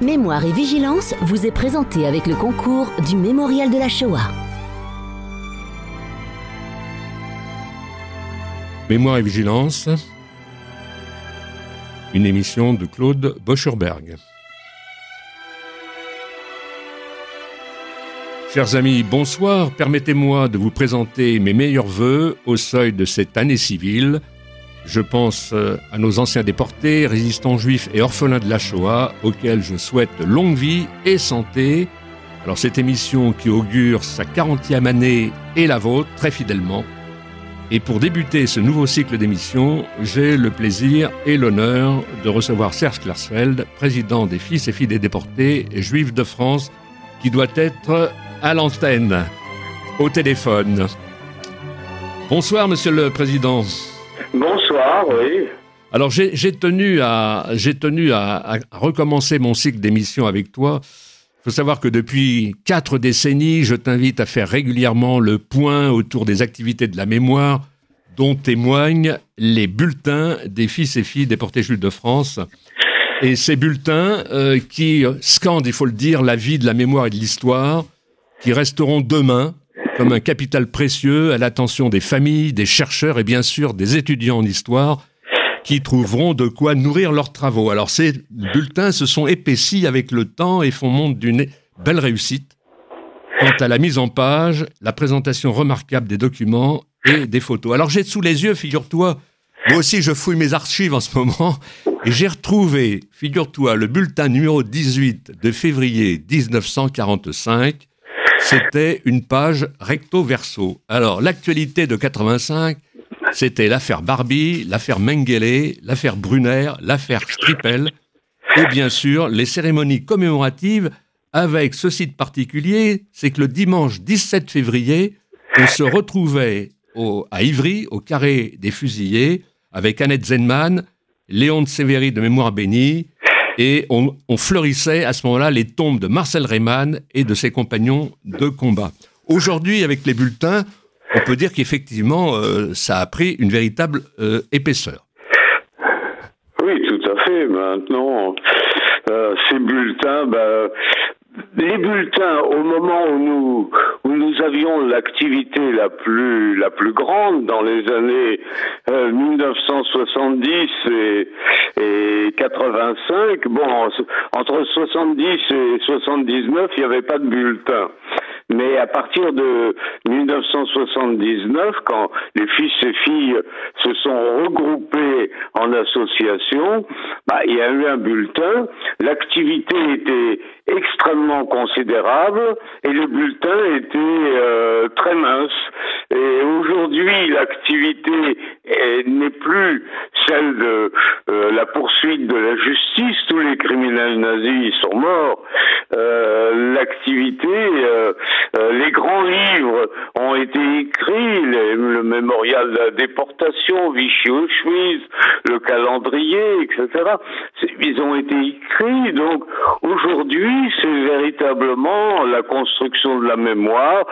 Mémoire et Vigilance vous est présenté avec le concours du Mémorial de la Shoah. Mémoire et Vigilance, une émission de Claude Boschurberg. Chers amis, bonsoir. Permettez-moi de vous présenter mes meilleurs voeux au seuil de cette année civile. Je pense euh, à nos anciens déportés, résistants juifs et orphelins de la Shoah, auxquels je souhaite longue vie et santé. Alors cette émission qui augure sa 40e année est la vôtre très fidèlement. Et pour débuter ce nouveau cycle d'émissions, j'ai le plaisir et l'honneur de recevoir Serge Klarsfeld, président des Fils et Filles des déportés juifs de France, qui doit être à l'antenne, au téléphone. Bonsoir, monsieur le président. Bonsoir, oui. Alors, j'ai tenu, à, recommencer mon cycle d'émissions avec toi. Il faut savoir que depuis quatre décennies, je t'invite à faire régulièrement le point autour des activités de la mémoire dont témoignent les bulletins des fils et filles déportés juifs de France. Et ces bulletins euh, qui scandent, il faut le dire, la vie de la mémoire et de l'histoire, qui resteront demain comme un capital précieux à l'attention des familles, des chercheurs et bien sûr des étudiants en histoire qui trouveront de quoi nourrir leurs travaux. Alors ces bulletins se sont épaissis avec le temps et font montre d'une belle réussite quant à la mise en page, la présentation remarquable des documents et des photos. Alors j'ai sous les yeux, figure-toi, moi aussi je fouille mes archives en ce moment, et j'ai retrouvé, figure-toi, le bulletin numéro 18 de février 1945, c'était une page recto-verso. Alors, l'actualité de 85, c'était l'affaire Barbie, l'affaire Mengele, l'affaire Brunner, l'affaire Strippel, et bien sûr, les cérémonies commémoratives avec ce site particulier, c'est que le dimanche 17 février, on se retrouvait à Ivry, au carré des fusillés, avec Annette Zenman, Léon de Sévéry de Mémoire bénie, et on, fleurissait à ce moment-là les tombes de Marcel Reymann et de ses compagnons de combat. Aujourd'hui, avec les bulletins, on peut dire qu'effectivement, euh, ça a pris une véritable euh, épaisseur. Oui, tout à fait. Maintenant, euh, ces bulletins, ben, les bulletins, au moment où nous, où nous avions l'activité la plus, la plus grande dans les années 1970 euh, et, et 85, bon, entre 70 et 79, il n'y avait pas de bulletins. Mais à partir de 1979, quand les fils et filles se sont regroupés en association, bah, il y a eu un bulletin. L'activité était extrêmement considérable et le bulletin était euh, très mince. Et aujourd'hui, l'activité n'est plus celle de euh, la poursuite de la justice. Tous les criminels nazis sont morts. Euh, l'activité, les grands livres ont été écrits, le mémorial de la déportation, Vichy Auschwitz, le calendrier, etc. Ils ont été écrits. Donc aujourd'hui, c'est véritablement la construction de la mémoire,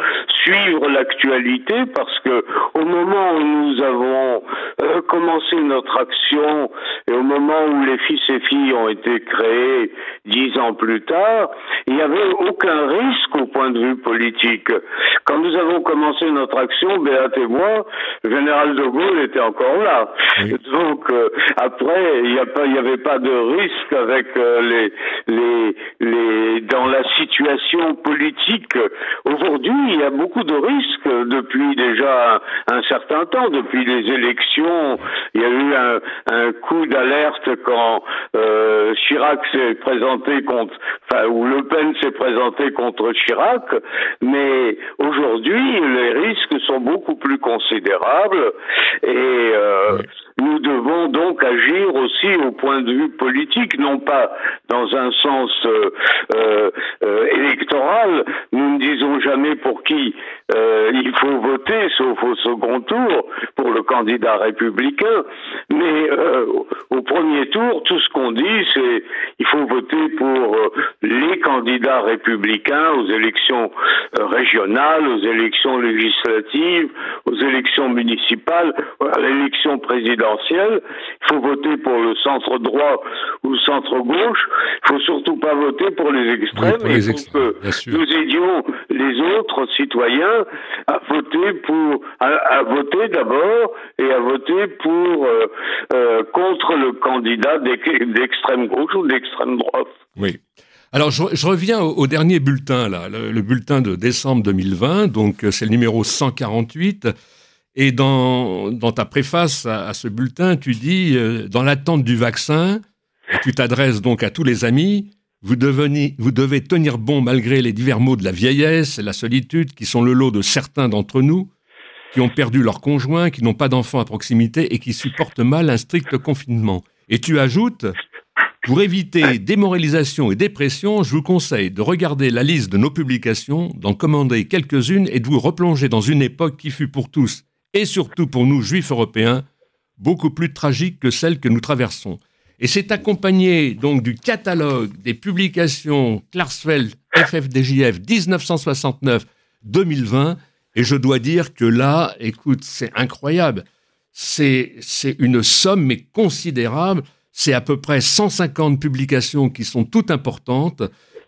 suivre l'actualité, parce que au moment où nous avons euh, commencé notre action et au moment où les fils et filles ont été créés dix ans plus tard, il n'y avait aucun risque au point de vue politique. Quand nous avons commencé notre action, Béat et moi, le général de Gaulle était encore là. Donc euh, après, il n'y avait pas de risque avec euh, les, les, les dans la situation politique aujourd'hui, il y a beaucoup de risques depuis déjà un, certain temps, depuis les élections. Il y a eu un, coup d'alerte quand euh, Chirac s'est présenté contre, enfin, ou Le Pen s'est présenté contre Chirac, mais aujourd'hui, les risques sont beaucoup plus considérables. Et euh, nous devons donc agir aussi au point de vue politique, non pas dans un sens euh, euh, euh, électoral. Nous ne disons jamais pour qui il faut voter, sauf au second tour, pour le candidat républicain. Mais au premier tour, tout ce qu'on dit, c'est il faut voter pour les candidats républicains aux élections euh, régionales, aux élections législatives, aux élections municipales, à l'élection présidentielle. Il faut voter pour le centre droit ou le centre gauche. Il faut surtout pas voter pour les extrêmes. il faut que nous aidions les autres citoyens à voter pour, à, voter d'abord et à voter pour euh, euh, contre le candidat d'extrême gauche ou d'extrême droite. Oui. Alors, je, reviens au, dernier bulletin, là, le, bulletin de décembre 2020, donc euh, c'est le numéro 148. Et dans, ta préface à, ce bulletin, tu dis, euh, dans l'attente du vaccin, et tu t'adresses donc à tous les amis, vous, vous devez tenir bon malgré les divers maux de la vieillesse et la solitude qui sont le lot de certains d'entre nous, qui ont perdu leur conjoint, qui n'ont pas d'enfants à proximité et qui supportent mal un strict confinement. Et tu ajoutes, pour éviter démoralisation et dépression, je vous conseille de regarder la liste de nos publications, d'en commander quelques-unes et de vous replonger dans une époque qui fut pour tous, et surtout pour nous juifs européens, beaucoup plus tragique que celle que nous traversons. Et c'est accompagné donc du catalogue des publications Klarsfeld FFDJF 1969-2020. Et je dois dire que là, écoute, c'est incroyable. C'est une somme, mais considérable. C'est à peu près 150 publications qui sont toutes importantes.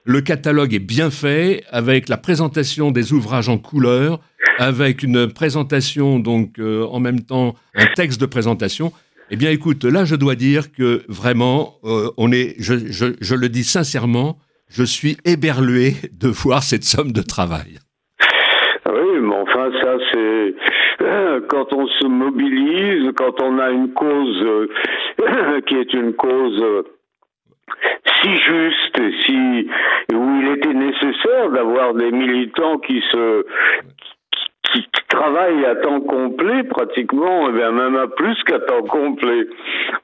Le catalogue est bien fait, avec la présentation des ouvrages en couleur, avec une présentation, donc euh, en même temps un texte de présentation. Eh bien, écoute, là, je dois dire que vraiment, euh, on est, je, je, le dis sincèrement, je suis éberlué de voir cette somme de travail. Oui, mais enfin, ça, c'est quand on se mobilise, quand on a une cause euh, qui est une cause si juste, si où il était nécessaire d'avoir des militants qui se qui travaille à temps complet pratiquement, et bien même à plus qu'à temps complet.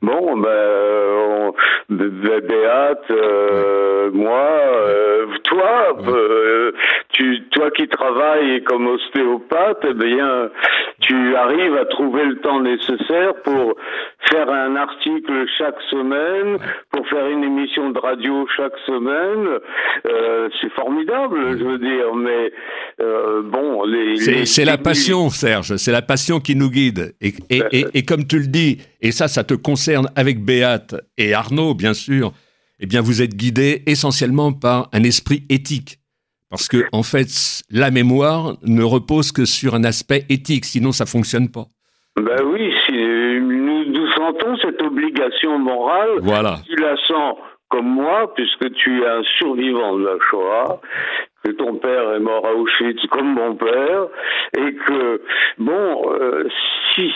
Bon, ben, euh, Béate, euh, moi, euh, toi, euh, tu, toi qui travailles comme ostéopathe, eh bien, tu arrives à trouver le temps nécessaire pour faire un article chaque semaine, pour faire une émission de radio chaque semaine. c'est formidable, je veux dire, mais bon, les, c'est la passion, Serge, c'est la passion qui nous guide. Et, et, comme tu le dis, et ça, ça te concerne avec Béate et Arnaud, bien sûr, eh bien, vous êtes guidé essentiellement par un esprit éthique. Parce que, en fait, la mémoire ne repose que sur un aspect éthique, sinon ça fonctionne pas. Ben oui, si nous, nous sentons cette obligation morale. Voilà. Tu la sens comme moi, puisque tu es un survivant de la Shoah, que ton père est mort à Auschwitz comme mon père, et que, bon, euh, si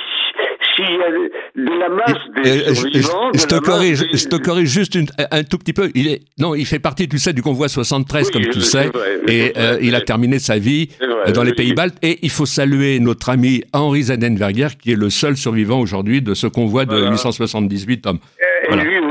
s'il y a de la masse des survivants... Je, te, corrige, je te corrige juste un tout petit peu. Il est, non, il fait partie, tu sais, du convoi 73, comme tu sais, et euh, il a terminé sa vie euh, dans les pays baltes. Et il faut saluer notre ami Henri Zadenberger, qui est le seul survivant aujourd'hui de ce convoi de 878 hommes. Et lui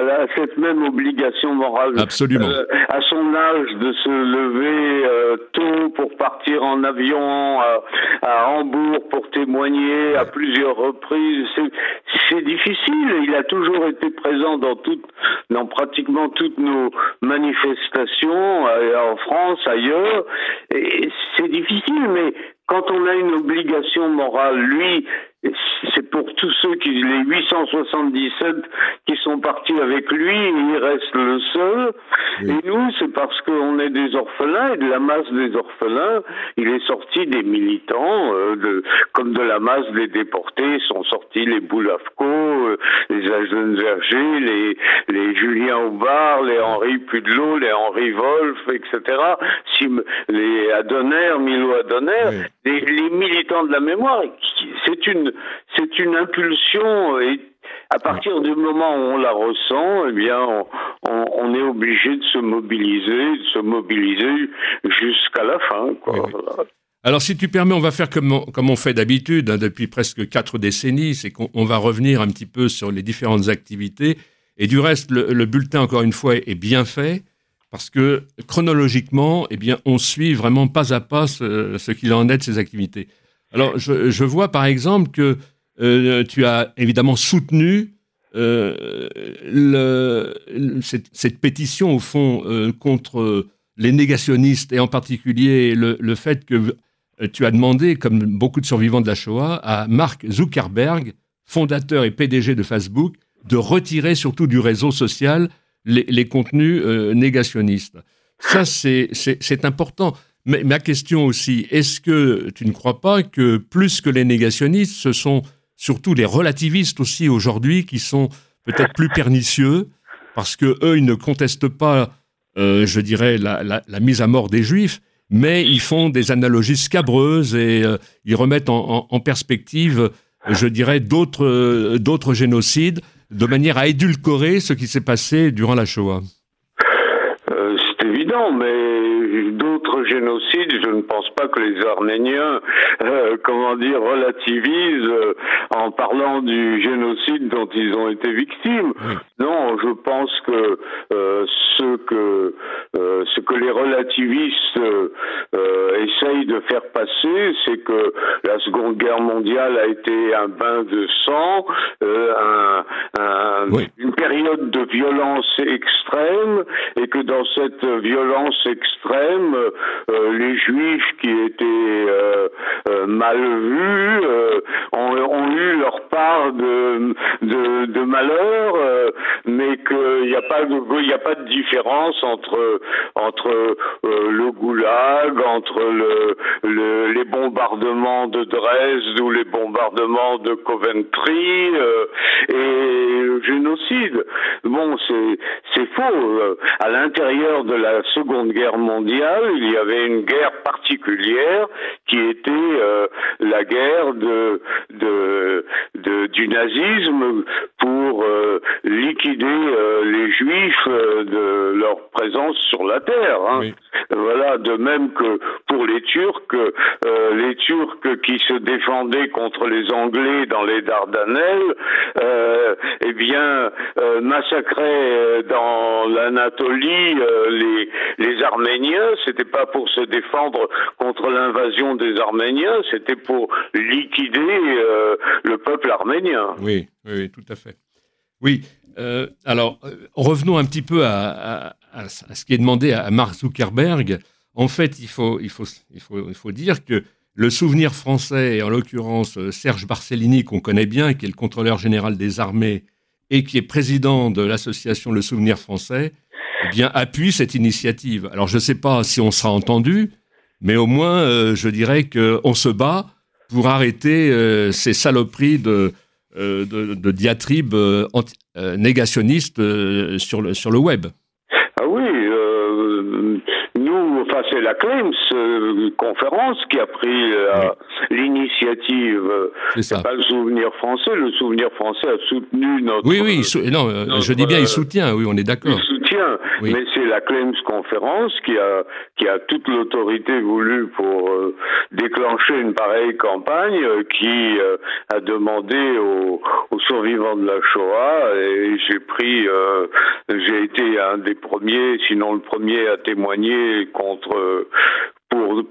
aussi a, cette même obligation morale. Absolument. Euh, à son âge de se lever euh, tôt pour partir en avion à, à, Hambourg pour témoigner à plusieurs reprises. C'est difficile. Il a toujours été présent dans toutes, dans pratiquement toutes nos manifestations euh, en France, ailleurs. Et c'est difficile, mais quand on a une obligation morale, lui, c'est pour tous ceux qui, les 877 qui sont partis avec lui, il reste le seul. Et nous, c'est parce qu'on est des orphelins et de la masse des orphelins, il est sorti des militants, euh, de, comme de la masse des déportés, sont sortis les Boulavco, euh, les Agenverger, les, les Julien Aubard, les Henri Pudelot, les Henri Wolf, etc. Si, les Adonner, Milo Adonner, les, les militants de la mémoire, c'est une c'est une impulsion et à partir du moment où on la ressent, eh bien, on, est obligé de se mobiliser, de se mobiliser jusqu'à la fin. Alors, si tu permets, on va faire comme on, comme on fait d'habitude hein, depuis presque quatre décennies, c'est qu'on va revenir un petit peu sur les différentes activités. Et du reste, le, bulletin, encore une fois, est bien fait parce que chronologiquement, eh bien, on suit vraiment pas à pas ce, ce qu'il en est de ces activités. Alors, je, vois par exemple que euh, tu as évidemment soutenu cette, pétition, au fond, contre les négationnistes, et en particulier le, fait que tu as demandé, comme beaucoup de survivants de la Shoah, à Mark Zuckerberg, fondateur et PDG de Facebook, de retirer surtout du réseau social les, contenus négationnistes. Ça, c'est important. Mais ma question aussi, est-ce que tu ne crois pas que plus que les négationnistes, ce sont surtout les relativistes aussi aujourd'hui qui sont peut-être plus pernicieux parce que eux, ils ne contestent pas, euh, je dirais, la, mise à mort des juifs, mais ils font des analogies scabreuses et euh, ils remettent en, perspective, je dirais, euh, d'autres génocides de manière à édulcorer ce qui s'est passé durant la Shoah. Évident, mais d'autres génocides, je ne pense pas que les Arméniens, euh, comment dire, relativisent euh, en parlant du génocide dont ils ont été victimes. Non, je pense que euh, ce que ce que les relativistes essayent de faire passer, c'est que la Seconde Guerre mondiale a été un bain de sang, un, une période de violence extrême, et que dans cette violence extrême, euh, les juifs qui étaient euh, euh, mal vus ont, eu leur part de, de, malheur, mais qu'il n'y a pas de a pas de différence entre entre le goulag, entre le, les bombardements de Dresde ou les bombardements de Coventry et le génocide. Bon, c'est faux. À l'intérieur de la Seconde Guerre mondiale, il y avait une guerre particulière qui était euh, la guerre de, de, du nazisme pour euh, liquider euh, les juifs de leur présence sur la terre. Hein. Voilà, de même que pour les Turcs, les Turcs qui se défendaient contre les Anglais dans les Dardanelles, eh bien, massacraient dans l'Anatolie les, les Arméniens, c'était pas pour se défendre contre l'invasion des Arméniens, c'était pour liquider euh, le peuple arménien. Oui, oui, tout à fait. Oui, euh, alors euh, revenons un petit peu à, ce qui est demandé à Mark Zuckerberg. En fait, il faut, il faut, il faut, il faut dire que le souvenir français, et en l'occurrence Serge Barcellini, qu'on connaît bien, qui est le contrôleur général des armées et qui est président de l'association Le Souvenir français, eh bien, appuie cette initiative. Alors, je ne sais pas si on sera entendu, mais au moins, euh, je dirais qu'on se bat pour arrêter euh, ces saloperies de, euh, diatribes négationnistes sur le web. Ah oui, nous, enfin, c'est la CLEMS conférence qui a pris l'initiative. C'est pas le souvenir français. Le souvenir français a soutenu notre. Oui, oui, non, je dis bien, il soutient. Oui, on est d'accord mais c'est la Claims Conférence qui a, qui a toute l'autorité voulue pour euh, déclencher une pareille campagne euh, qui euh, a demandé aux, aux, survivants de la Shoah et j'ai pris, j'ai été un des premiers, sinon le premier à témoigner contre pour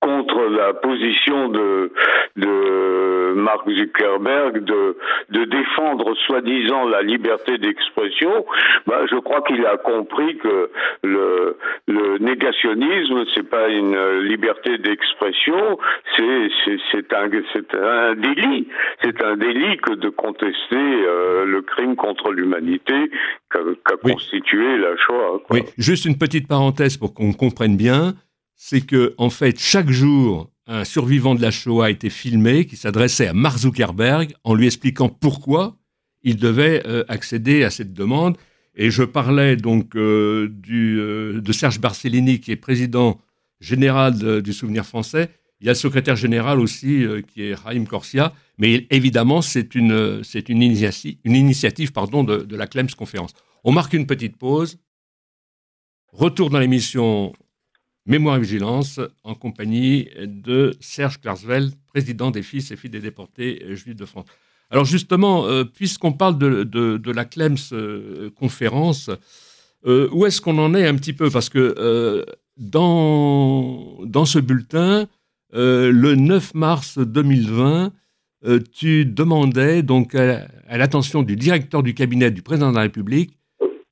contre la position de, de Mark Zuckerberg de, de défendre soi-disant la liberté d'expression, bah, je crois qu'il a compris que le, le négationnisme, c'est pas une liberté d'expression, c'est, c'est, un, c'est un délit. C'est un délit que de contester euh, le crime contre l'humanité qu'a, constitué la Shoah. Oui, juste une petite parenthèse pour qu'on comprenne bien c'est que, en fait, chaque jour, un survivant de la Shoah a été filmé qui s'adressait à Mark Zuckerberg en lui expliquant pourquoi il devait euh, accéder à cette demande. Et je parlais donc euh, du, euh, de Serge Barcellini, qui est président général du Souvenir français. Il y a le secrétaire général aussi, qui est Raïm Corsia. Mais évidemment, c'est une, c'est une, initiative, une initiative pardon, de, de la Clems Conférence. On marque une petite pause. Retour dans l'émission Mémoire et Vigilance, en compagnie de Serge Klarsveld, président des Fils et Filles des déportés juifs de France. Alors justement, euh, puisqu'on parle de, la Clems euh, conférence, euh, où est-ce qu'on en est un petit peu? Parce que dans, dans ce bulletin, le 9 mars 2020, tu demandais donc à, l'attention du directeur du cabinet du président de la République,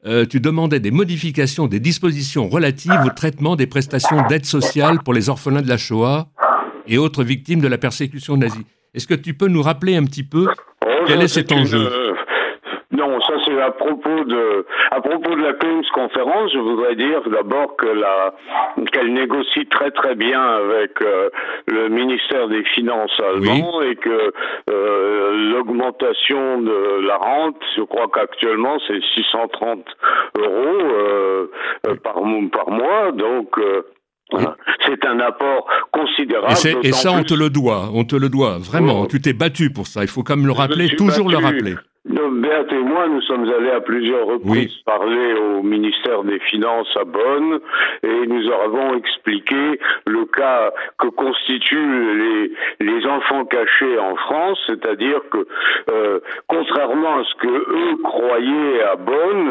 tu demandais des modifications des dispositions relatives au traitement des prestations d'aide sociale pour les orphelins de la Shoah et autres victimes de la persécution nazie. Est-ce que tu peux nous rappeler un petit peu oh, quel est cet enjeu? À propos de à propos de la Claims conférence, je voudrais dire d'abord que la qu'elle négocie très très bien avec euh, le ministère des Finances allemand et que euh, l'augmentation de la rente, je crois qu'actuellement c'est 630 euros euh, par par mois, donc c'est un apport considérable. Et, ça, on te le doit, on te le doit, vraiment. Tu t'es battu pour ça, il faut quand même le rappeler, toujours le rappeler. Béat et moi, nous sommes allés à plusieurs reprises parler au ministère des Finances à Bonn et nous avons expliqué le cas que constituent les, les enfants cachés en France, c'est-à-dire que euh, contrairement à ce que eux croyaient à Bonn,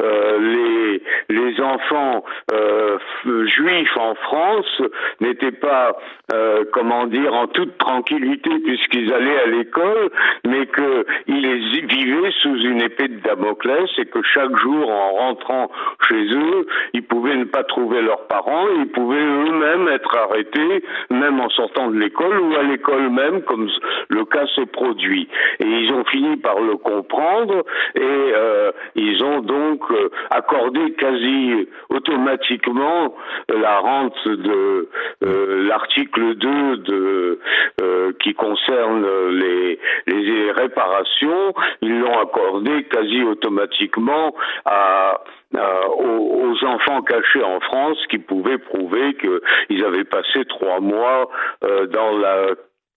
euh, les, les enfants euh, juifs en France n'étaient pas, euh, comment dire, en toute tranquillité puisqu'ils allaient à l'école, mais qu'ils vivaient sous une épée de Damoclès et que chaque jour, en rentrant chez eux, ils pouvaient ne pas trouver leurs parents, ils pouvaient eux-mêmes être arrêtés, même en sortant de l'école ou à l'école même, comme le cas s'est produit. Et ils ont fini par le comprendre et euh, ils ont donc euh, accordé quasi automatiquement la rente de euh, l'article 2 de, qui concerne les, les réparations ils l'ont accordé quasi automatiquement à, aux, enfants cachés en France qui pouvaient prouver qu'ils avaient passé trois mois euh, dans la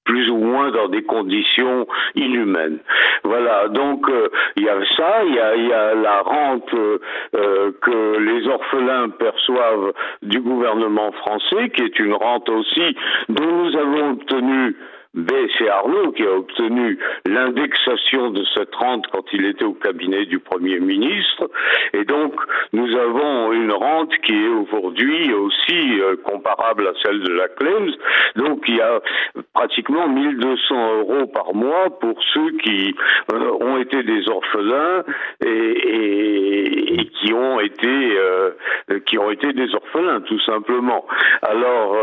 plus ou moins dans des conditions inhumaines. Voilà, donc euh, il y a ça, il y a, la rente euh, que les orphelins perçoivent du gouvernement français, qui est une rente aussi dont nous avons obtenu c'est Arnaud qui a obtenu l'indexation de cette rente quand il était au cabinet du Premier ministre. Et donc, nous avons une rente qui est aujourd'hui aussi euh, comparable à celle de la Clems. Donc, il y a pratiquement 1200 euros par mois pour ceux qui euh, ont été des orphelins et, qui ont été euh, qui ont été des orphelins, tout simplement. Alors,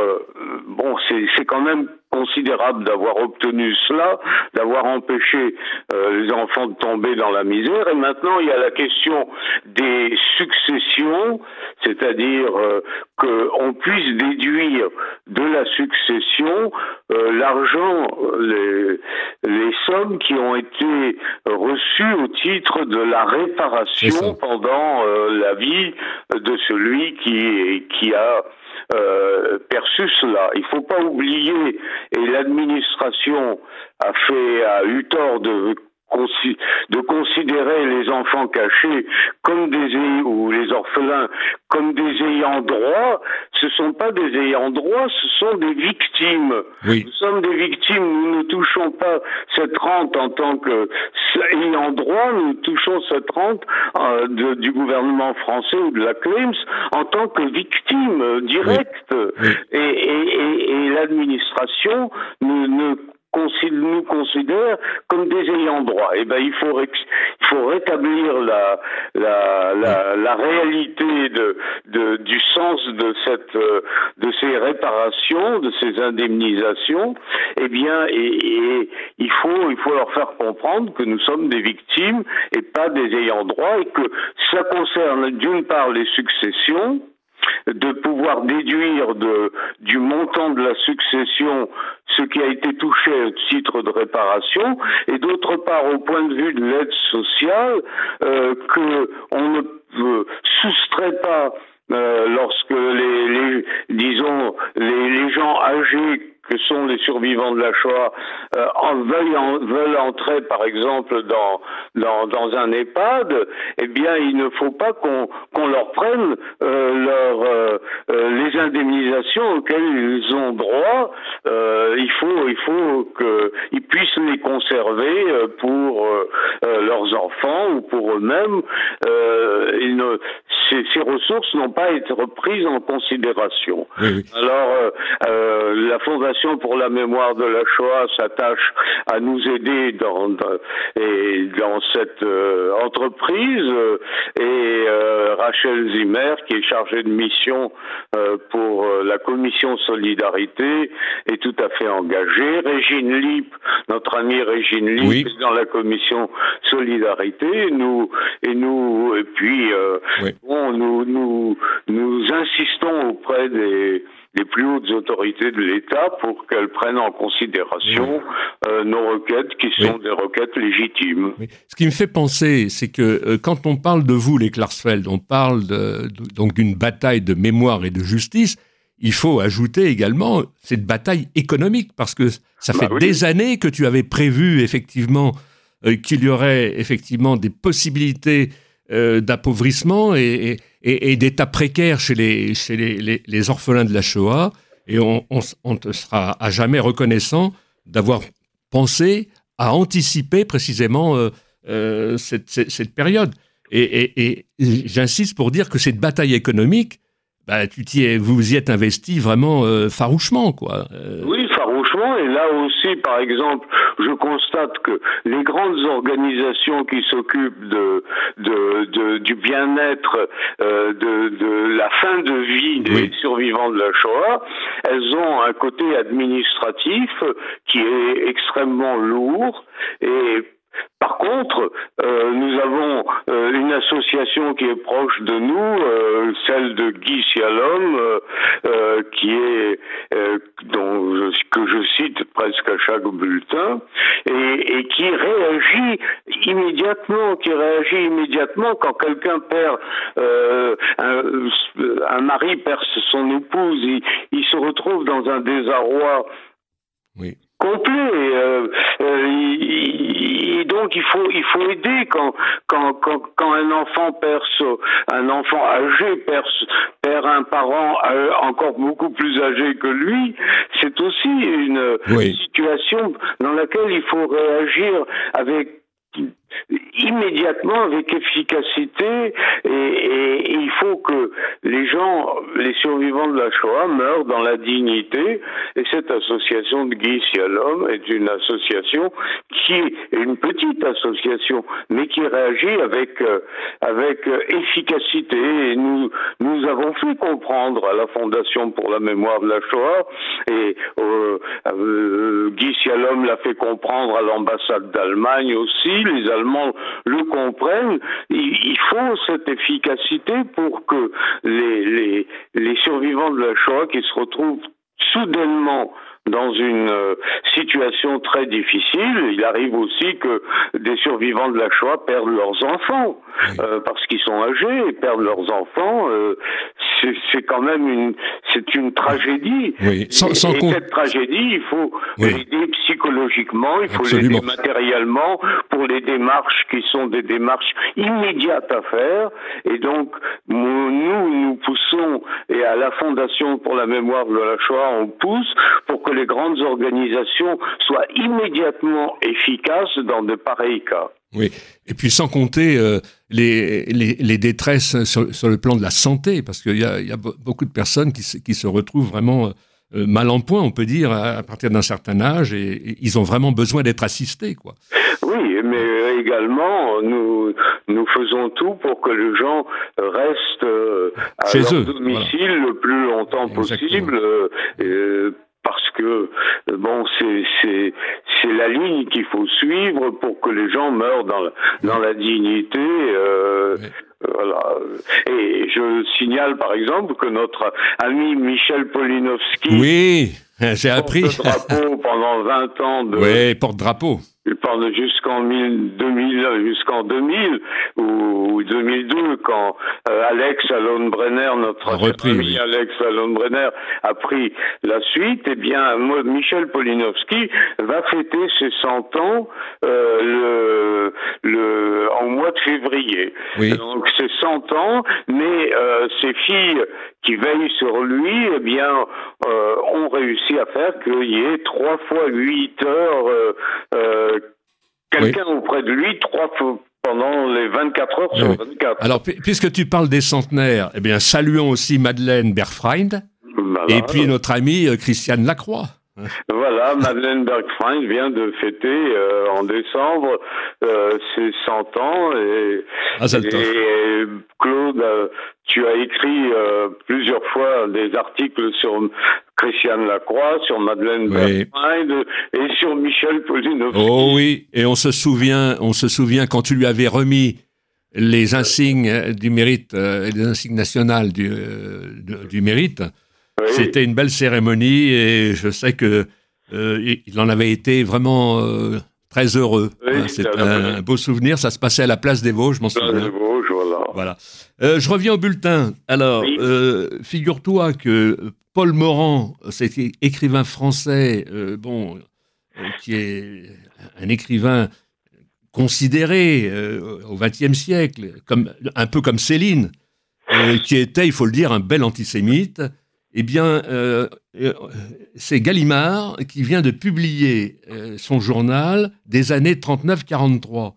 bon, c'est quand même considérable d'avoir obtenu cela, d'avoir empêché euh, les enfants de tomber dans la misère. Et maintenant, il y a la question des successions, c'est-à-dire euh, qu'on puisse déduire de la succession euh, l'argent, les, les, sommes qui ont été reçues au titre de la réparation pendant la vie de celui qui, qui a euh, perçu cela. Il ne faut pas oublier, et l'administration a fait, a eu tort de de considérer les enfants cachés comme des ou les orphelins comme des ayants droit, ce sont pas des ayants droit, ce sont des victimes. Nous sommes des victimes, nous ne touchons pas cette rente en tant que ayant droit, nous touchons cette rente euh, du gouvernement français ou de la CLEMS en tant que victime directe. Et, et, et, l'administration ne, ne nous considère comme des ayants droit. Eh ben, il faut, il faut rétablir la, la, la, la réalité de, de, du sens de cette, de ces réparations, de ces indemnisations. Eh bien, et, et il faut, il faut leur faire comprendre que nous sommes des victimes et pas des ayants droit et que ça concerne d'une part les successions, de pouvoir déduire du montant de la succession ce qui a été touché au titre de réparation, et d'autre part, au point de vue de l'aide sociale, euh, qu'on ne euh, soustrait pas euh, lorsque les, les disons les, les gens âgés que sont les survivants de la Shoah euh, en, veulent, veulent, entrer, par exemple, dans, dans, dans, un EHPAD, eh bien, il ne faut pas qu'on qu'on leur prenne euh, leur, euh, euh les indemnisations auxquelles ils ont droit. Euh, il faut, il faut qu'ils puissent les conserver euh, pour leurs enfants ou pour eux-mêmes. ces, ces, ressources n'ont pas été prises en considération. Alors, la Fondation Fondation pour la mémoire de la Shoah s'attache à nous aider dans, et dans cette euh, entreprise et Rachel Zimmer qui est chargée de mission pour la commission solidarité est tout à fait engagée. Régine Lipp, notre amie Régine Lipp, est dans la commission solidarité. Nous et nous et puis bon, nous nous nous insistons auprès des les plus hautes autorités de l'État pour qu'elles prennent en considération euh, nos requêtes qui sont des requêtes légitimes. Ce qui me fait penser, c'est que euh, quand on parle de vous, les Klarsfeld, on parle de, donc d'une bataille de mémoire et de justice. Il faut ajouter également cette bataille économique parce que ça bah fait des années que tu avais prévu effectivement euh, qu'il y aurait effectivement des possibilités d'appauvrissement et, et, d'état précaire chez, les, chez les, les, orphelins de la Shoah. Et on, on, te sera à jamais reconnaissant d'avoir pensé à anticiper précisément euh, euh, cette, cette, période. Et, et j'insiste pour dire que cette bataille économique, bah, tu vous y êtes investi vraiment euh, farouchement, quoi. Oui, et là aussi, par exemple, je constate que les grandes organisations qui s'occupent de, de, du bien-être, euh, de, de, la fin de vie des survivants de la Shoah, elles ont un côté administratif qui est extrêmement lourd et contre, euh, nous avons euh, une association qui est proche de nous, euh, celle de Guy Sialom, qui est dont que je cite presque à chaque bulletin, et, qui réagit immédiatement, qui réagit immédiatement quand quelqu'un perd un, un, mari perd son épouse, il, il se retrouve dans un désarroi. Oui complet. Euh, euh, donc il faut il faut aider quand quand quand, quand un enfant perd un enfant âgé perd perd un parent euh, encore beaucoup plus âgé que lui, c'est aussi une situation dans laquelle il faut réagir avec immédiatement avec efficacité et, il faut que les gens, les survivants de la Shoah meurent dans la dignité. Et cette association de Guy Sialom est une association qui est une petite association mais qui réagit avec euh, avec euh, efficacité. Et nous nous avons fait comprendre à la Fondation pour la mémoire de la Shoah et euh, Guy Sialom l'a fait comprendre à l'ambassade d'Allemagne aussi le comprennent, il, faut cette efficacité pour que les, les, les survivants de la Shoah qui se retrouvent soudainement dans une euh, situation très difficile. Il arrive aussi que des survivants de la Shoah perdent leurs enfants euh, parce qu'ils sont âgés et perdent leurs enfants. Euh, c'est quand même une, c'est une tragédie. Oui. Sans, et, cette tragédie, il faut l'aider psychologiquement, il faut l'aider matériellement pour les démarches qui sont des démarches immédiates à faire. Et donc, nous, nous poussons, et à la Fondation pour la mémoire de la Shoah, on pousse pour que les grandes organisations soient immédiatement efficaces dans de pareils cas. Oui, et puis sans compter euh, les, les, détresses sur, le plan de la santé, parce qu'il y, y a, beaucoup de personnes qui, se, qui se retrouvent vraiment euh, mal en point, on peut dire, à, partir d'un certain âge, et, ils ont vraiment besoin d'être assistés. Quoi. Oui, mais également, nous, nous faisons tout pour que les gens restent euh, à Chez leur eux, domicile le plus longtemps possible parce que euh, bon c'est c'est c'est la ligne qu'il faut suivre pour que les gens meurent dans la, dans la dignité euh, voilà. Et je signale par exemple que notre ami Michel Polinowski oui, j'ai appris. drapeau pendant 20 ans de Oui, porte-drapeau jusqu'en 2000, jusqu'en 2000 ou 2002, quand euh, Alex Alonbrenner, notre ami Alex Alonbrenner, a pris la suite, eh bien, Michel Polinowski va fêter ses 100 ans euh, le, le, février. Donc, c'est 100 ans, mais euh, ses filles qui veillent sur lui, eh bien, euh, ont réussi à faire qu'il y ait trois fois huit heures euh, euh, quelqu'un auprès de lui, trois fois pendant les 24 heures sur 24. Alors, puisque tu parles des centenaires, eh bien, saluons aussi Madeleine Berfreund et puis notre amie Christiane Lacroix. Voilà, Madeleine Bergfrein vient de fêter euh, en décembre euh, ses 100 ans et, ah, et Claude, euh, tu as écrit plusieurs fois des articles sur Christiane Lacroix, sur Madeleine oui. et sur Michel Polinovski. Oh oui, et on se souvient, on se souvient quand tu lui avais remis les insignes du mérite, les insignes nationales du, du mérite. C'était une belle cérémonie et je sais que euh, il en avait été vraiment euh, très heureux. Hein, c'est un, beau souvenir. Ça se passait à la place des Vosges, je m'en souviens. Des Vosges, voilà. voilà. Euh, je reviens au bulletin. Alors, figure-toi que Paul Morand, cet écrivain français, bon, qui est un écrivain considéré au XXe siècle, comme, un peu comme Céline, qui était, il faut le dire, un bel antisémite eh bien, euh, euh, c'est Gallimard qui vient de publier euh, son journal des années 39-43.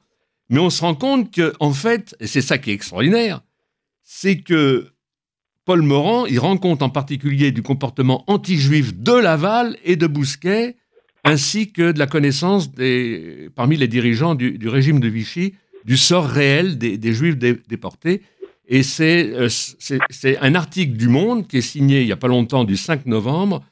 Mais on se rend compte que, en fait, et c'est ça qui est extraordinaire, c'est que Paul Morand, il rend compte en particulier du comportement anti-juif de Laval et de Bousquet, ainsi que de la connaissance des, parmi les dirigeants du, régime de Vichy du sort réel des, juifs déportés. Et euh, c'est un article du Monde qui est signé il n'y a pas longtemps, du 5 novembre,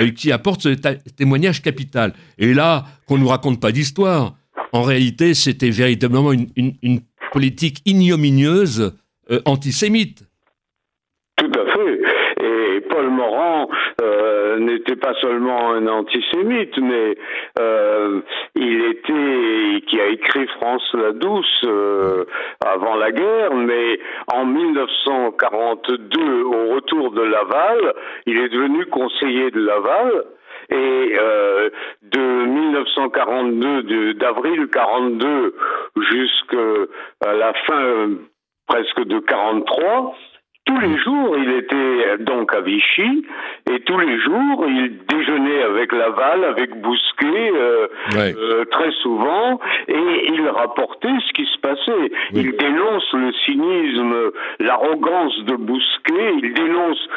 euh, qui apporte ce témoignage capital. Et là, qu'on ne nous raconte pas d'histoire. En réalité, c'était véritablement une, une, politique ignominieuse euh, antisémite. Tout à fait. Et Morand n'était pas seulement un antisémite, mais euh, il était, qui a écrit France la Douce euh, avant la guerre, mais en 1942, au retour de Laval, il est devenu conseiller de Laval. Et euh, de 1942, d'avril 42 jusqu'à la fin presque de 43, tous les jours, il était donc à Vichy, et tous les jours, il déjeunait avec Laval, avec Bousquet, euh, euh, très souvent, et il rapportait ce qui se passait. Il dénonce le cynisme, l'arrogance de Bousquet, il dénonce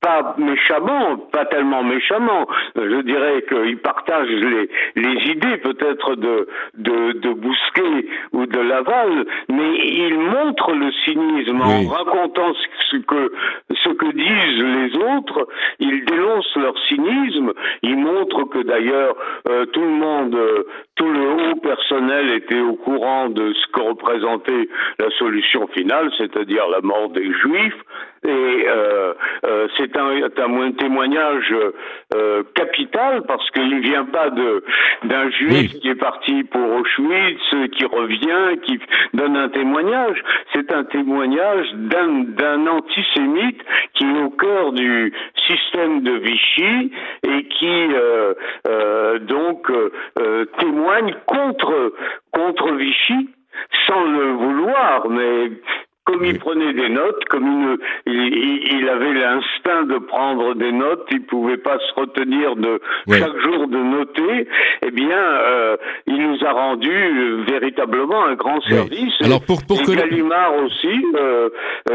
pas méchamment, pas tellement méchamment. Je dirais qu'il partage les, les idées peut-être de, de, de, Bousquet ou de Laval, mais il montre le cynisme en racontant ce que, ce que disent les autres. Il dénonce leur cynisme. Il montre que d'ailleurs euh, tout le monde, tout le haut personnel était au courant de ce que représentait la solution finale, c'est-à-dire la mort des Juifs. Et euh, euh, c'est un, un, témoignage euh, capital parce qu'il vient pas d'un juif qui est parti pour Auschwitz, qui revient, qui donne un témoignage. C'est un témoignage d'un antisémite qui est au cœur du système de Vichy et qui euh, euh, donc témoigne contre contre Vichy sans le vouloir, mais comme il prenait des notes, comme il, avait l'instinct de prendre des notes, il pouvait pas se retenir de chaque jour de noter. Eh bien, euh, il nous a rendu euh, véritablement un grand service. Alors pour, pour et Gallimard aussi, euh,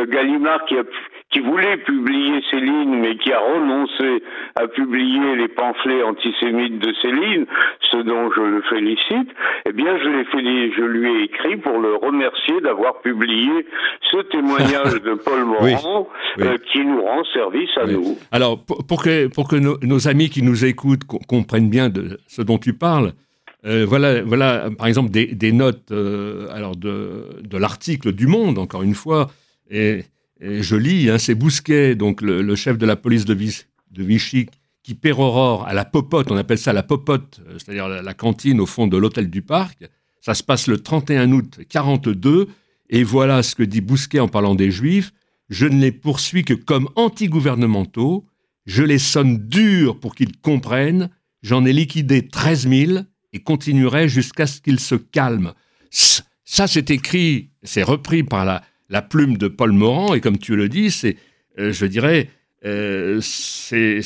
Gallimard qui a qui voulait publier Céline, mais qui a renoncé à publier les pamphlets antisémites de Céline, ce dont je le félicite, eh bien, je, l'ai je lui ai écrit pour le remercier d'avoir publié ce témoignage de Paul Morand euh, qui nous rend service à nous. Alors, pour, que, pour que nos, amis qui nous écoutent comprennent bien de ce dont tu parles, euh, voilà, voilà, par exemple, des, notes euh, alors de, de l'article du Monde, encore une fois, et je lis, hein, c'est Bousquet, donc le, chef de la police de, Vichy, qui pérorore à la popote, on appelle ça la popote, euh, c'est-à-dire la, cantine au fond de l'hôtel du Parc. Ça se passe le 31 août 42, et voilà ce que dit Bousquet en parlant des Juifs. Je ne les poursuis que comme anti-gouvernementaux, je les sonne durs pour qu'ils comprennent, j'en ai liquidé 13 000 et continuerai jusqu'à ce qu'ils se calment. Ça, c'est écrit, c'est repris par la, la plume de Paul Morand, et comme tu le dis, c'est, euh, je dirais, euh, c'est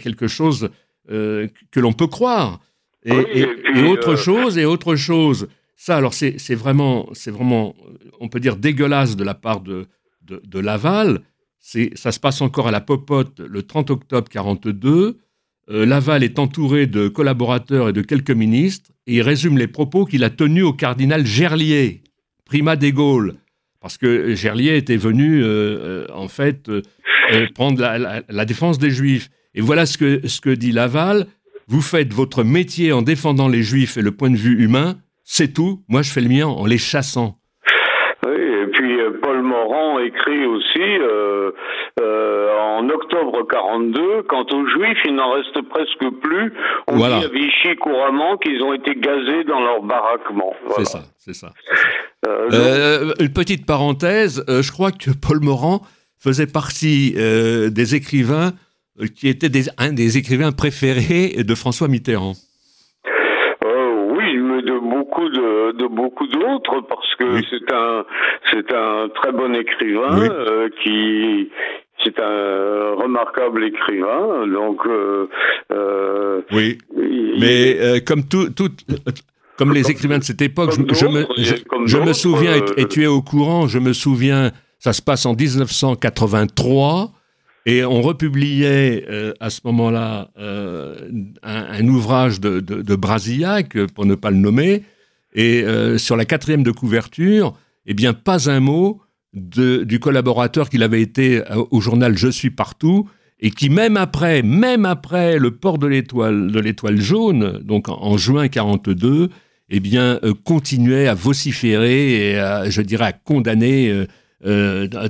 quelque chose euh, que l'on peut croire. Et, autre chose, et autre chose. Ça, alors, c'est vraiment, c'est vraiment, on peut dire, dégueulasse de la part de, de, Laval. Ça se passe encore à la Popote le 30 octobre 42. Laval est entouré de collaborateurs et de quelques ministres, et il résume les propos qu'il a tenus au cardinal Gerlier, primat des Gaules, parce que Gerlier était venu, en fait, prendre la, défense des Juifs. Et voilà ce que, ce que dit Laval. Vous faites votre métier en défendant les Juifs et le point de vue humain, c'est tout. Moi, je fais le mien en les chassant. Oui, et puis euh, Paul Morand écrit aussi euh, euh, en octobre 42, quant aux Juifs, il n'en reste presque plus. On dit à Vichy couramment qu'ils ont été gazés dans leur baraquement. C'est ça, c'est ça. Une petite parenthèse, je crois que Paul Morand faisait partie des écrivains qui était un des écrivains préférés de François Mitterrand. Euh, oui, mais de beaucoup de, beaucoup d'autres parce que c'est un c'est un très bon écrivain euh, qui c'est un remarquable écrivain donc euh, oui. mais comme tout, tout comme les écrivains de cette époque, je, me, je, me souviens, et, tu es au courant, je me souviens, ça se passe en 1983, et on republiait euh, à ce moment-là euh, un, ouvrage de, de, Brasillac, pour ne pas le nommer, et euh, sur la quatrième de couverture, eh bien, pas un mot de, du collaborateur qu'il avait été au journal Je suis partout, et qui même après, même après le port de l'étoile, de l'étoile jaune, donc en, juin 42, eh bien, continuait à vociférer et à, je dirais, à condamner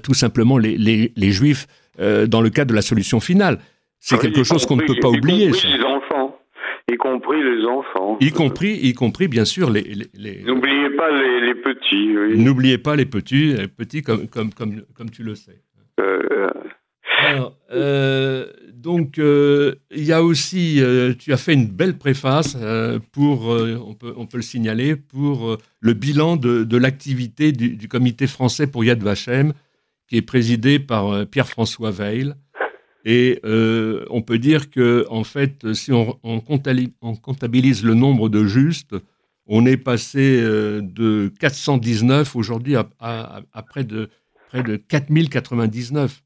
tout simplement les, les, les juifs euh, dans le cadre de la solution finale. C'est quelque chose qu'on ne peut pas oublier. Y compris les enfants. Y compris les enfants. Y compris, y compris bien sûr les. N'oubliez pas les, petits. N'oubliez pas les petits, les petits comme, comme, comme, comme tu le sais. Euh, Alors, euh, donc, il y a aussi, tu as fait une belle préface pour, on, peut, on peut le signaler, pour le bilan de, l'activité du, comité français pour Yad Vashem qui est présidé par euh, Pierre-François Veil. Et euh, on peut dire que, en fait, si on, comptabilise le nombre de justes, on est passé euh, de 419 aujourd'hui à, à, près de près de 4099.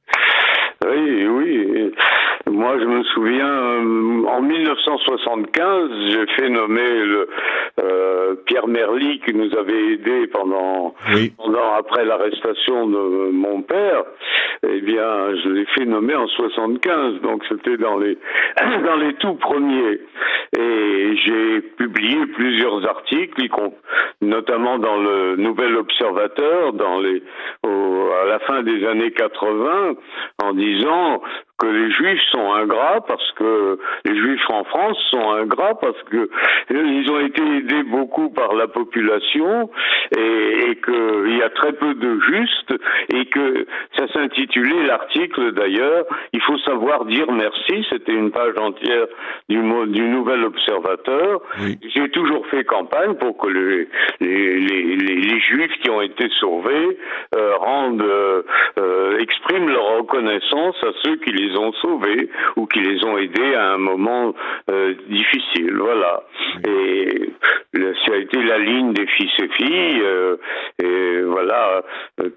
Oui, oui. Moi, je me souviens, en 1975, j'ai fait nommer le, euh, Pierre Merly qui nous avait aidés pendant, pendant après l'arrestation de mon père, eh bien, je l'ai fait nommer en 75, donc c'était dans les dans les tout premiers. Et j'ai publié plusieurs articles, notamment dans le Nouvel Observateur, dans les à la fin des années 80, en disant que les juifs sont ingrats parce que les juifs en France sont ingrats parce que ils ont été aidés beaucoup par la population et, et qu'il y a très peu de justes et que ça s'intitulait l'article d'ailleurs il faut savoir dire merci c'était une page entière du, du Nouvel Observateur. J'ai toujours fait campagne pour que les, les, les, les, juifs qui ont été sauvés euh, rendent euh, euh, expriment leur reconnaissance à ceux qui les ont sauvés ou qui les ont aidés à un moment euh, difficile. Voilà. Et ça a été la ligne des fils et filles. Euh, et voilà. Euh,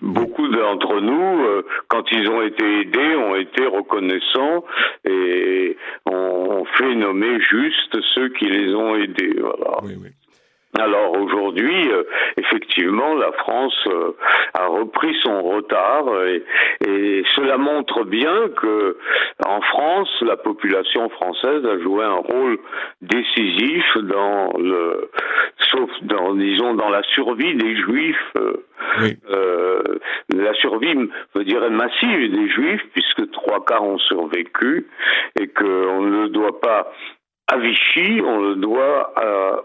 beaucoup d'entre nous, quand ils ont été aidés, ont été reconnaissants et ont fait nommer juste ceux qui les ont aidés. Voilà. Oui, oui. Alors aujourd'hui, euh, effectivement, la France euh, a repris son retard et, cela montre bien que en France, la population française a joué un rôle décisif dans le, sauf dans disons dans la survie des Juifs, euh, la survie, je dirais massive des Juifs, puisque trois quarts ont survécu et qu'on ne doit pas à Vichy, on le doit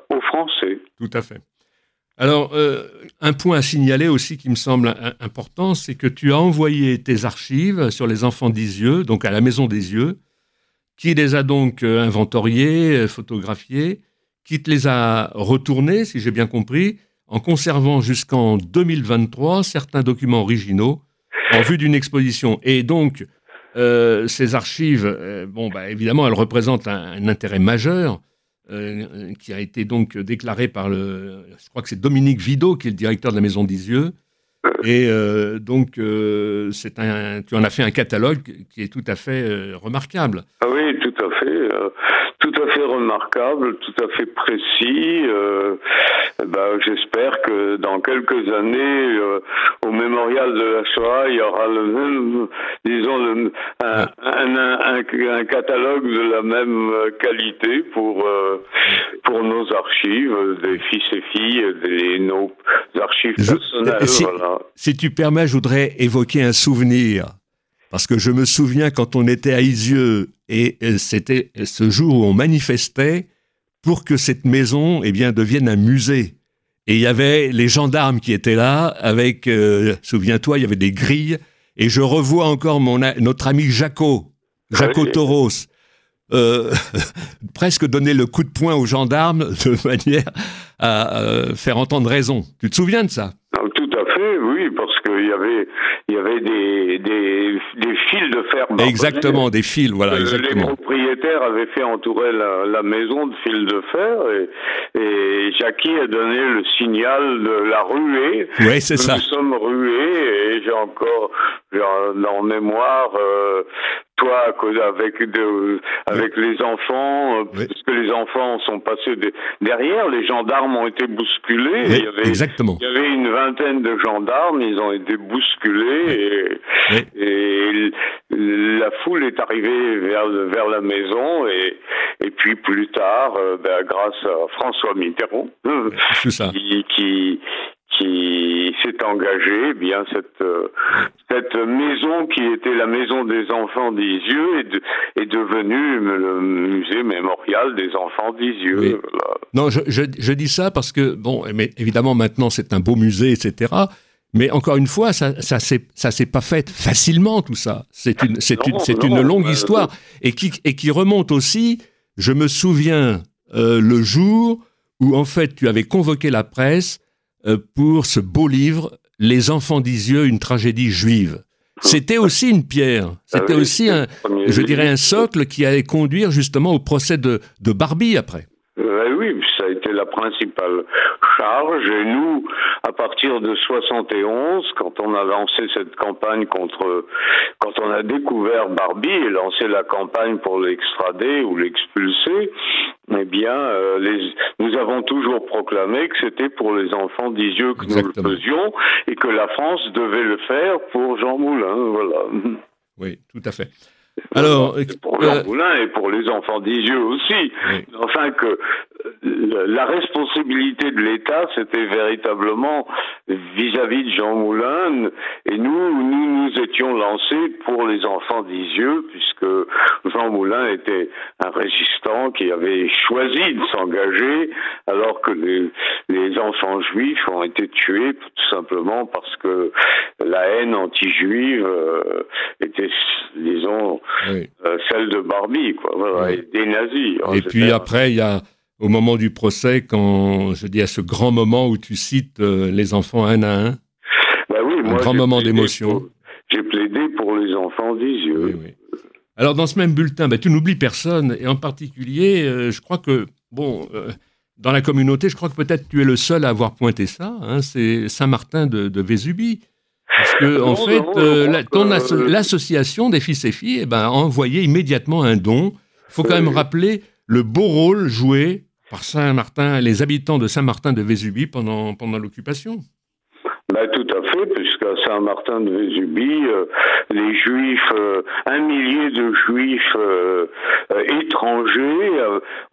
aux Français. Tout à fait. Alors, euh, un point à signaler aussi qui me semble important, c'est que tu as envoyé tes archives sur les enfants d'Isieux, donc à la Maison des Yeux, qui les a donc euh, inventoriées, euh, photographiées, qui te les a retournées, si j'ai bien compris, en conservant jusqu'en 2023 certains documents originaux en vue d'une exposition. Et donc, euh, ces archives, euh, bon, bah, évidemment, elles représentent un, intérêt majeur euh, qui a été donc déclaré par le, je crois que c'est Dominique Vidot qui est le directeur de la Maison des Yeux. Et donc, c'est un, tu en as fait un catalogue qui est tout à fait remarquable. Ah oui, tout à fait, tout à fait remarquable, tout à fait précis. Ben, j'espère que dans quelques années, mémorial de la Shoah, il y aura le même, disons, un, un, catalogue de la même qualité pour pour nos archives, des fils et filles, des, nos archives personnelles. Si, si tu permets, je voudrais évoquer un souvenir. Parce que je me souviens quand on était à Isieux et c'était ce jour où on manifestait pour que cette maison eh bien, devienne un musée. Et il y avait les gendarmes qui étaient là avec, euh, souviens-toi, il y avait des grilles. Et je revois encore mon, notre ami Jaco, Jaco Toros, euh, presque donner le coup de poing aux gendarmes de manière à euh, faire entendre raison. Tu te souviens de ça Tout à fait, oui, parce qu'il y avait, il y avait des, des, des fils de fer. Exactement, des fils, voilà. Exactement. Les propriétaires avaient fait entourer la, la maison de fils de fer et, et, Jackie a donné le signal de la ruée. Oui, c'est ça. Nous sommes rués et j'ai encore en mémoire euh, toi avec de, avec les enfants, euh, parce que les enfants sont passés derrière, les gendarmes ont été bousculés. il y avait, exactement. Il y avait une vingtaine de gendarmes, ils ont été bousculés et, et, la foule est arrivée vers vers la maison et et puis plus tard, euh, ben, grâce à François Mitterrand, qui, qui qui s'est engagé, eh bien cette euh, cette maison qui était la maison des enfants d'Isieux est, est devenue le musée mémorial des enfants d'Isieux. Non, je, je, je, dis ça parce que bon, mais évidemment maintenant c'est un beau musée, etc. Mais encore une fois, ça, ça s'est, pas fait facilement tout ça. C'est une, c'est une, c'est une longue histoire et qui, et qui remonte aussi. Je me souviens euh, le jour où en fait tu avais convoqué la presse euh, pour ce beau livre, Les enfants d'Isieux, une tragédie juive. C'était aussi une pierre, c'était ah aussi un, je dirais un socle qui allait conduire justement au procès de, de Barbie après. Euh, oui, ça a été la principale charge. Et nous, à partir de 71, quand on a lancé cette campagne contre, quand on a découvert Barbie et lancé la campagne pour l'extrader ou l'expulser, eh bien, euh, les, nous avons toujours proclamé que c'était pour les enfants d'Isieux que nous le faisions et que la France devait le faire pour Jean Moulin. Voilà. Oui, tout à fait. Alors, pour Jean euh, Moulin et pour les enfants d'Isieux aussi. Enfin que la responsabilité de l'État, c'était véritablement vis-à-vis de Jean Moulin, et nous, nous nous étions lancés pour les enfants d'Isieux, puisque Jean Moulin était un résistant qui avait choisi de s'engager, alors que les, les, enfants juifs ont été tués tout simplement parce que la haine anti-juive euh, était, disons, euh, celle de Barbie, quoi, voilà, des nazis. Et puis après, il y a au moment du procès, quand je dis à ce grand moment où tu cites euh, les enfants un à un bah oui, Un grand moment d'émotion. J'ai plaidé pour les enfants d'Isieux. Alors, dans ce même bulletin, bah, tu n'oublies personne, et en particulier, euh, je crois que, bon, dans la communauté, je crois que peut-être tu es le seul à avoir pointé ça, hein, c'est Saint-Martin de, Vésubie. Parce que, en fait, l'association des fils et filles eh ben, a envoyé immédiatement un don. Il faut quand même rappeler le beau rôle joué par Saint-Martin, les habitants de Saint-Martin de Vésubie pendant, pendant l'occupation. Ben, tout à fait, puisqu'à Saint-Martin de Vésubie, euh, les Juifs, euh, un millier de Juifs euh, étrangers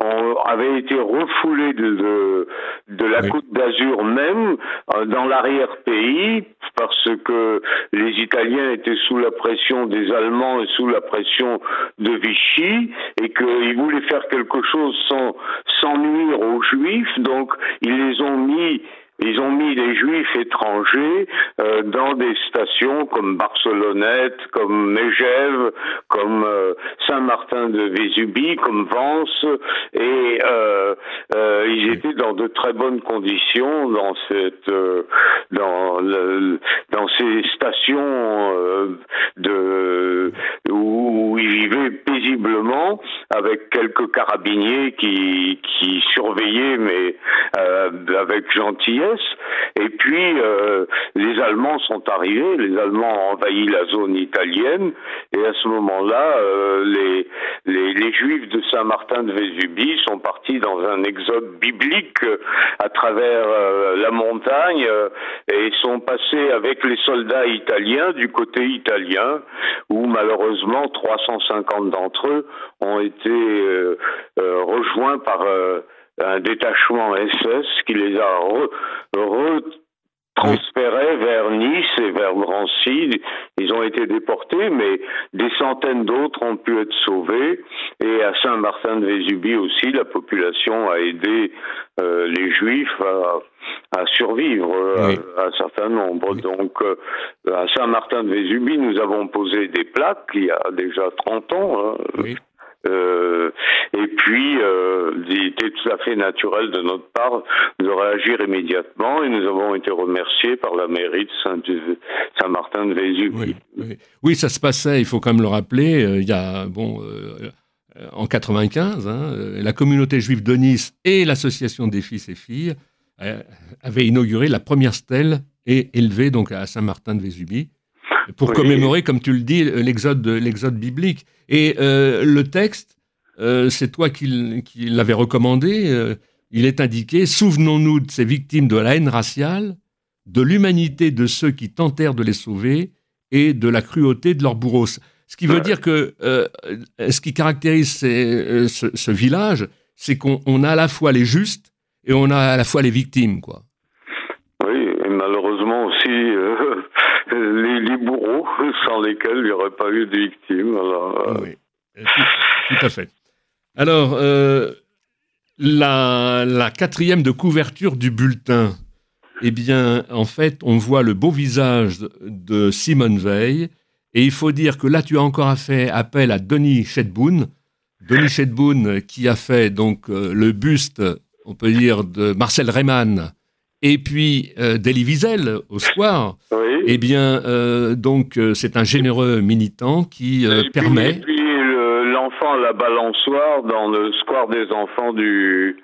ont, avaient été refoulés de, de, la Côte d'Azur même dans l'arrière-pays parce que les Italiens étaient sous la pression des Allemands et sous la pression de Vichy et qu'ils voulaient faire quelque chose sans, sans nuire aux Juifs, donc ils les ont mis ils ont mis les juifs étrangers euh, dans des stations comme Barcelonnette, comme Megève, comme euh, Saint-Martin de Vésubie, comme Vence, et euh, euh ils étaient dans de très bonnes conditions dans cette, euh, dans, le, dans ces stations de où, ils vivaient paisiblement quelques carabiniers qui surveillaient mais avec gentillesse. Et puis les Allemands sont arrivés, les Allemands ont envahi la zone italienne, et à ce moment-là, les, les, les Juifs de Saint-Martin de Vésubie sont partis dans un exode biblique à travers la montagne et sont passés avec les soldats italiens du côté italien, où malheureusement 350 d'entre eux ont été euh, euh, rejoints par euh, un détachement SS qui les a transférés vers Nice et vers Drancy. Ils ont été déportés, mais des centaines d'autres ont pu être sauvés. Et à Saint-Martin-de-Vésubie aussi, la population a aidé les Juifs à, survivre à, un certain nombre. Donc, à Saint-Martin-de-Vésubie, nous avons posé des plaques il y a déjà 30 ans. Hein, euh, et puis, euh, il était tout à fait naturel de notre part de réagir immédiatement et nous avons été remerciés par la mairie de Saint-Martin de Vésubie. Oui, ça se passait, il faut quand même le rappeler, euh, il y a, bon, en 95, hein, la communauté juive de Nice et l'association des fils et filles avaient inauguré la première stèle et élevée donc à Saint-Martin de Vésubie pour commémorer, comme tu le dis, l'exode, l'exode biblique. Et euh, le texte, euh, c'est toi qui, l'avais recommandé. Euh, il est indiqué Souvenons-nous de ces victimes de la haine raciale, de l'humanité de ceux qui tentèrent de les sauver et de la cruauté de leurs bourreaux. Ce qui veut dire que ce qui caractérise ce, ce, village, c'est qu'on a à la fois les justes et on a à la fois les victimes, quoi. Oui, et malheureusement aussi les, bourreaux sans lesquels il n'y aurait pas eu de victimes. Euh. oui, tout, à fait. Alors, euh, la, quatrième de couverture du bulletin, eh bien, en fait, on voit le beau visage de Simone Veil. Et il faut dire que là, tu as encore fait appel à Denis Chedboun. Denis Chedboun qui a fait donc euh, le buste, on peut dire, de Marcel Reymann et puis euh, Wiesel au soir. Oui. Eh bien, euh, donc, euh, c'est un généreux militant qui euh, permet. et puis l'enfant à la balançoire dans le square des enfants du,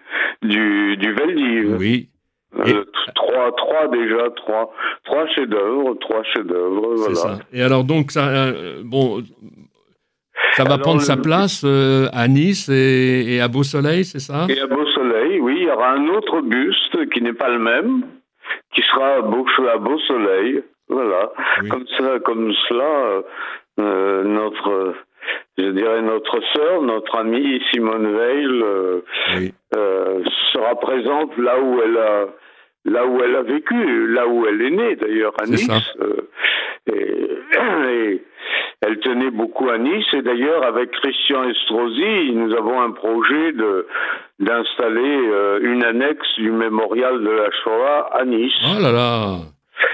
du, du Veldiv. Oui. trois, trois déjà, trois, trois chefs-d'œuvre, trois chefs-d'œuvre, voilà. Ça. Et alors donc ça, bon, ça va prendre sa place à Nice et, et à Beau Soleil, c'est ça? Et à Beau y aura un autre buste qui n'est pas le même, qui sera à Beau, à beau Soleil. Voilà. Comme, ça, comme cela, euh, notre, je dirais notre sœur, notre amie Simone Veil euh, euh, sera présente là où elle a là où elle a vécu, là où elle est née d'ailleurs à Nice. et, elle tenait beaucoup à Nice et d'ailleurs avec Christian Estrosi, nous avons un projet de d'installer une annexe du mémorial de la Shoah à Nice. Oh là là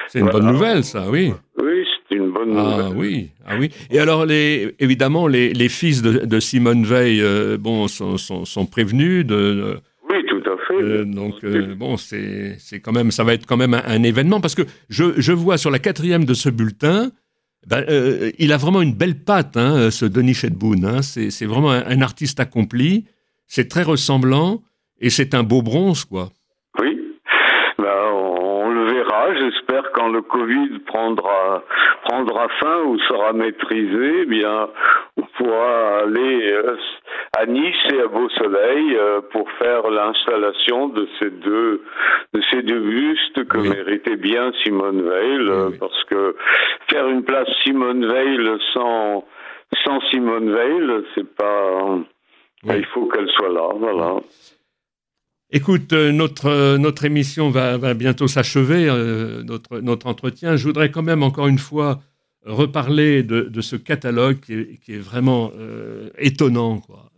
c'est une bonne nouvelle, ça, oui. Oui, c'est une bonne ah, nouvelle. Oui, ah oui. Et alors, les, évidemment, les, les fils de, de, Simone Veil, euh, bon, sont, sont, sont, prévenus de. oui, tout à fait. Euh, donc, euh, bon, c'est quand même, ça va être quand même un, événement parce que je, je, vois sur la quatrième de ce bulletin, ben, il a vraiment une belle patte, hein, ce Denis Chedboun. Hein, c'est vraiment un, un, artiste accompli. C'est très ressemblant et c'est un beau bronze, quoi. j'espère quand le Covid prendra prendra fin ou sera maîtrisé, eh bien on pourra aller euh, à Nice et à Beau Soleil euh, pour faire l'installation de ces deux de ces deux bustes que méritait bien Simone Veil, euh, parce que faire une place Simone Veil sans sans Simone Veil, c'est pas il faut qu'elle soit là, voilà. Écoute, euh, notre, euh, notre émission va, va bientôt s'achever, euh, notre, notre entretien. Je voudrais quand même encore une fois reparler de, de ce catalogue qui est, qui est vraiment étonnant. Quoi.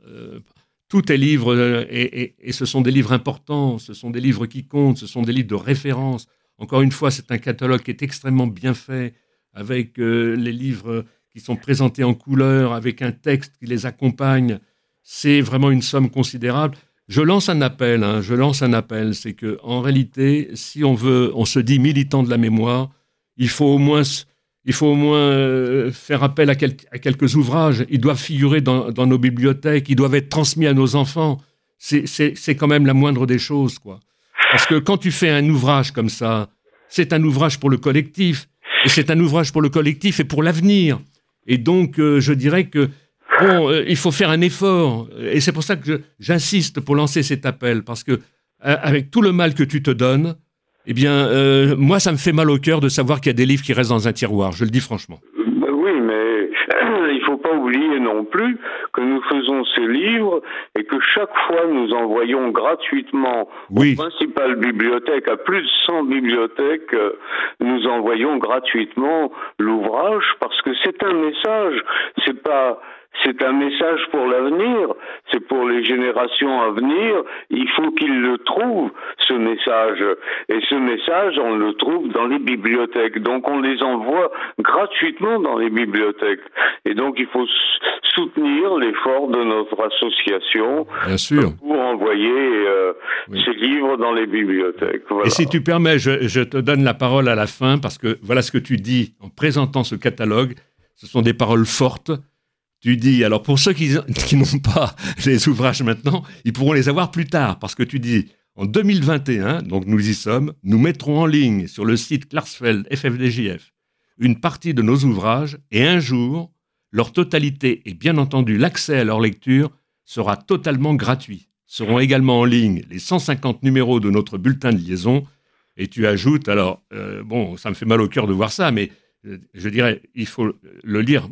tout est livre, et, et, ce sont des livres importants, ce sont des livres qui comptent, ce sont des livres de référence. Encore une fois, c'est un catalogue qui est extrêmement bien fait, avec les livres qui sont présentés en couleur, avec un texte qui les accompagne. C'est vraiment une somme considérable. Je lance un appel, hein, je lance un appel, c'est que en réalité, si on veut, on se dit militant de la mémoire, il faut au moins, il faut au moins euh, faire appel à, quelques ouvrages. Ils doivent figurer dans, dans, nos bibliothèques, ils doivent être transmis à nos enfants. C'est quand même la moindre des choses, quoi. Parce que quand tu fais un ouvrage comme ça, c'est un ouvrage pour le collectif. Et c'est un ouvrage pour le collectif et pour l'avenir. Et donc, euh, je dirais que, bon, euh, il faut faire un effort. Et c'est pour ça que j'insiste pour lancer cet appel. Parce que, euh, avec tout le mal que tu te donnes, eh bien, moi, ça me fait mal au cœur de savoir qu'il y a des livres qui restent dans un tiroir. Je le dis franchement. Oui, mais il ne faut pas oublier non plus que nous faisons ces livres et que chaque fois nous envoyons gratuitement aux principales bibliothèques, à plus de 100 bibliothèques, nous envoyons gratuitement l'ouvrage parce que c'est un message. C'est pas c'est un message pour l'avenir, c'est pour les générations à venir. Il faut qu'ils le trouvent, ce message. Et ce message, on le trouve dans les bibliothèques. Donc on les envoie gratuitement dans les bibliothèques. Et donc il faut soutenir l'effort de notre association pour envoyer euh, ces livres dans les bibliothèques. Et si tu permets, je, je te donne la parole à la fin parce que voilà ce que tu dis en présentant ce catalogue. Ce sont des paroles fortes tu dis, alors pour ceux qui, n'ont pas les ouvrages maintenant, ils pourront les avoir plus tard, parce que tu dis, en 2021, donc nous y sommes, nous mettrons en ligne sur le site Klarsfeld FFDJF une partie de nos ouvrages, et un jour, leur totalité et bien entendu l'accès à leur lecture sera totalement gratuit. Seront également en ligne les 150 numéros de notre bulletin de liaison, et tu ajoutes, alors, euh, bon, ça me fait mal au cœur de voir ça, mais euh, je dirais, il faut le lire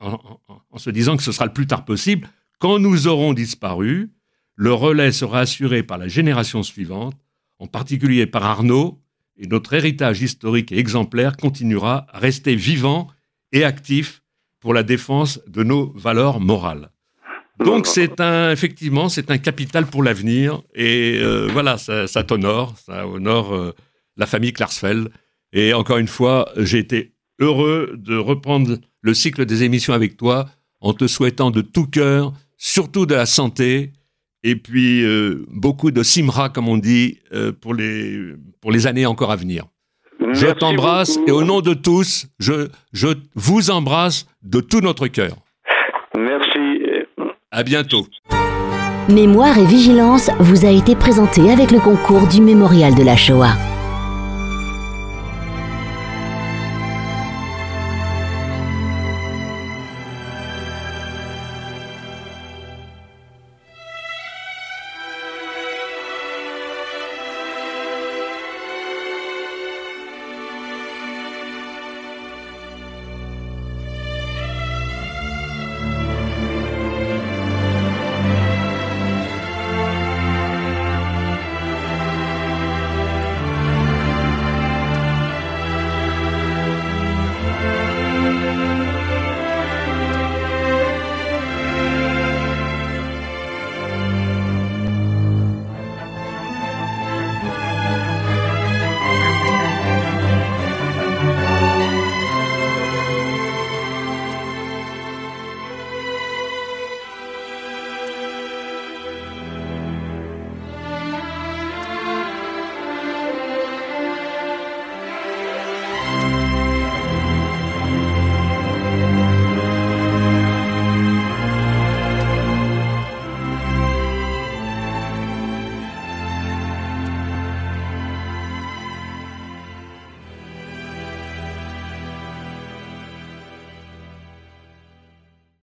en, se disant que ce sera le plus tard possible. Quand nous aurons disparu, le relais sera assuré par la génération suivante, en particulier par Arnaud, et notre héritage historique et exemplaire continuera à rester vivant et actif pour la défense de nos valeurs morales. Donc c'est un, effectivement, c'est un capital pour l'avenir et euh, voilà, ça, t'honore, ça honore euh, la famille Klarsfeld. Et encore une fois, j'ai été heureux de reprendre le cycle des émissions avec toi en te souhaitant de tout cœur, surtout de la santé et puis euh, beaucoup de simra, comme on dit, euh, pour, les, pour les années encore à venir. je t'embrasse et au nom de tous, je, je vous embrasse de tout notre cœur. Merci. À bientôt. Mémoire et vigilance vous a été présenté avec le concours du Mémorial de la Shoah.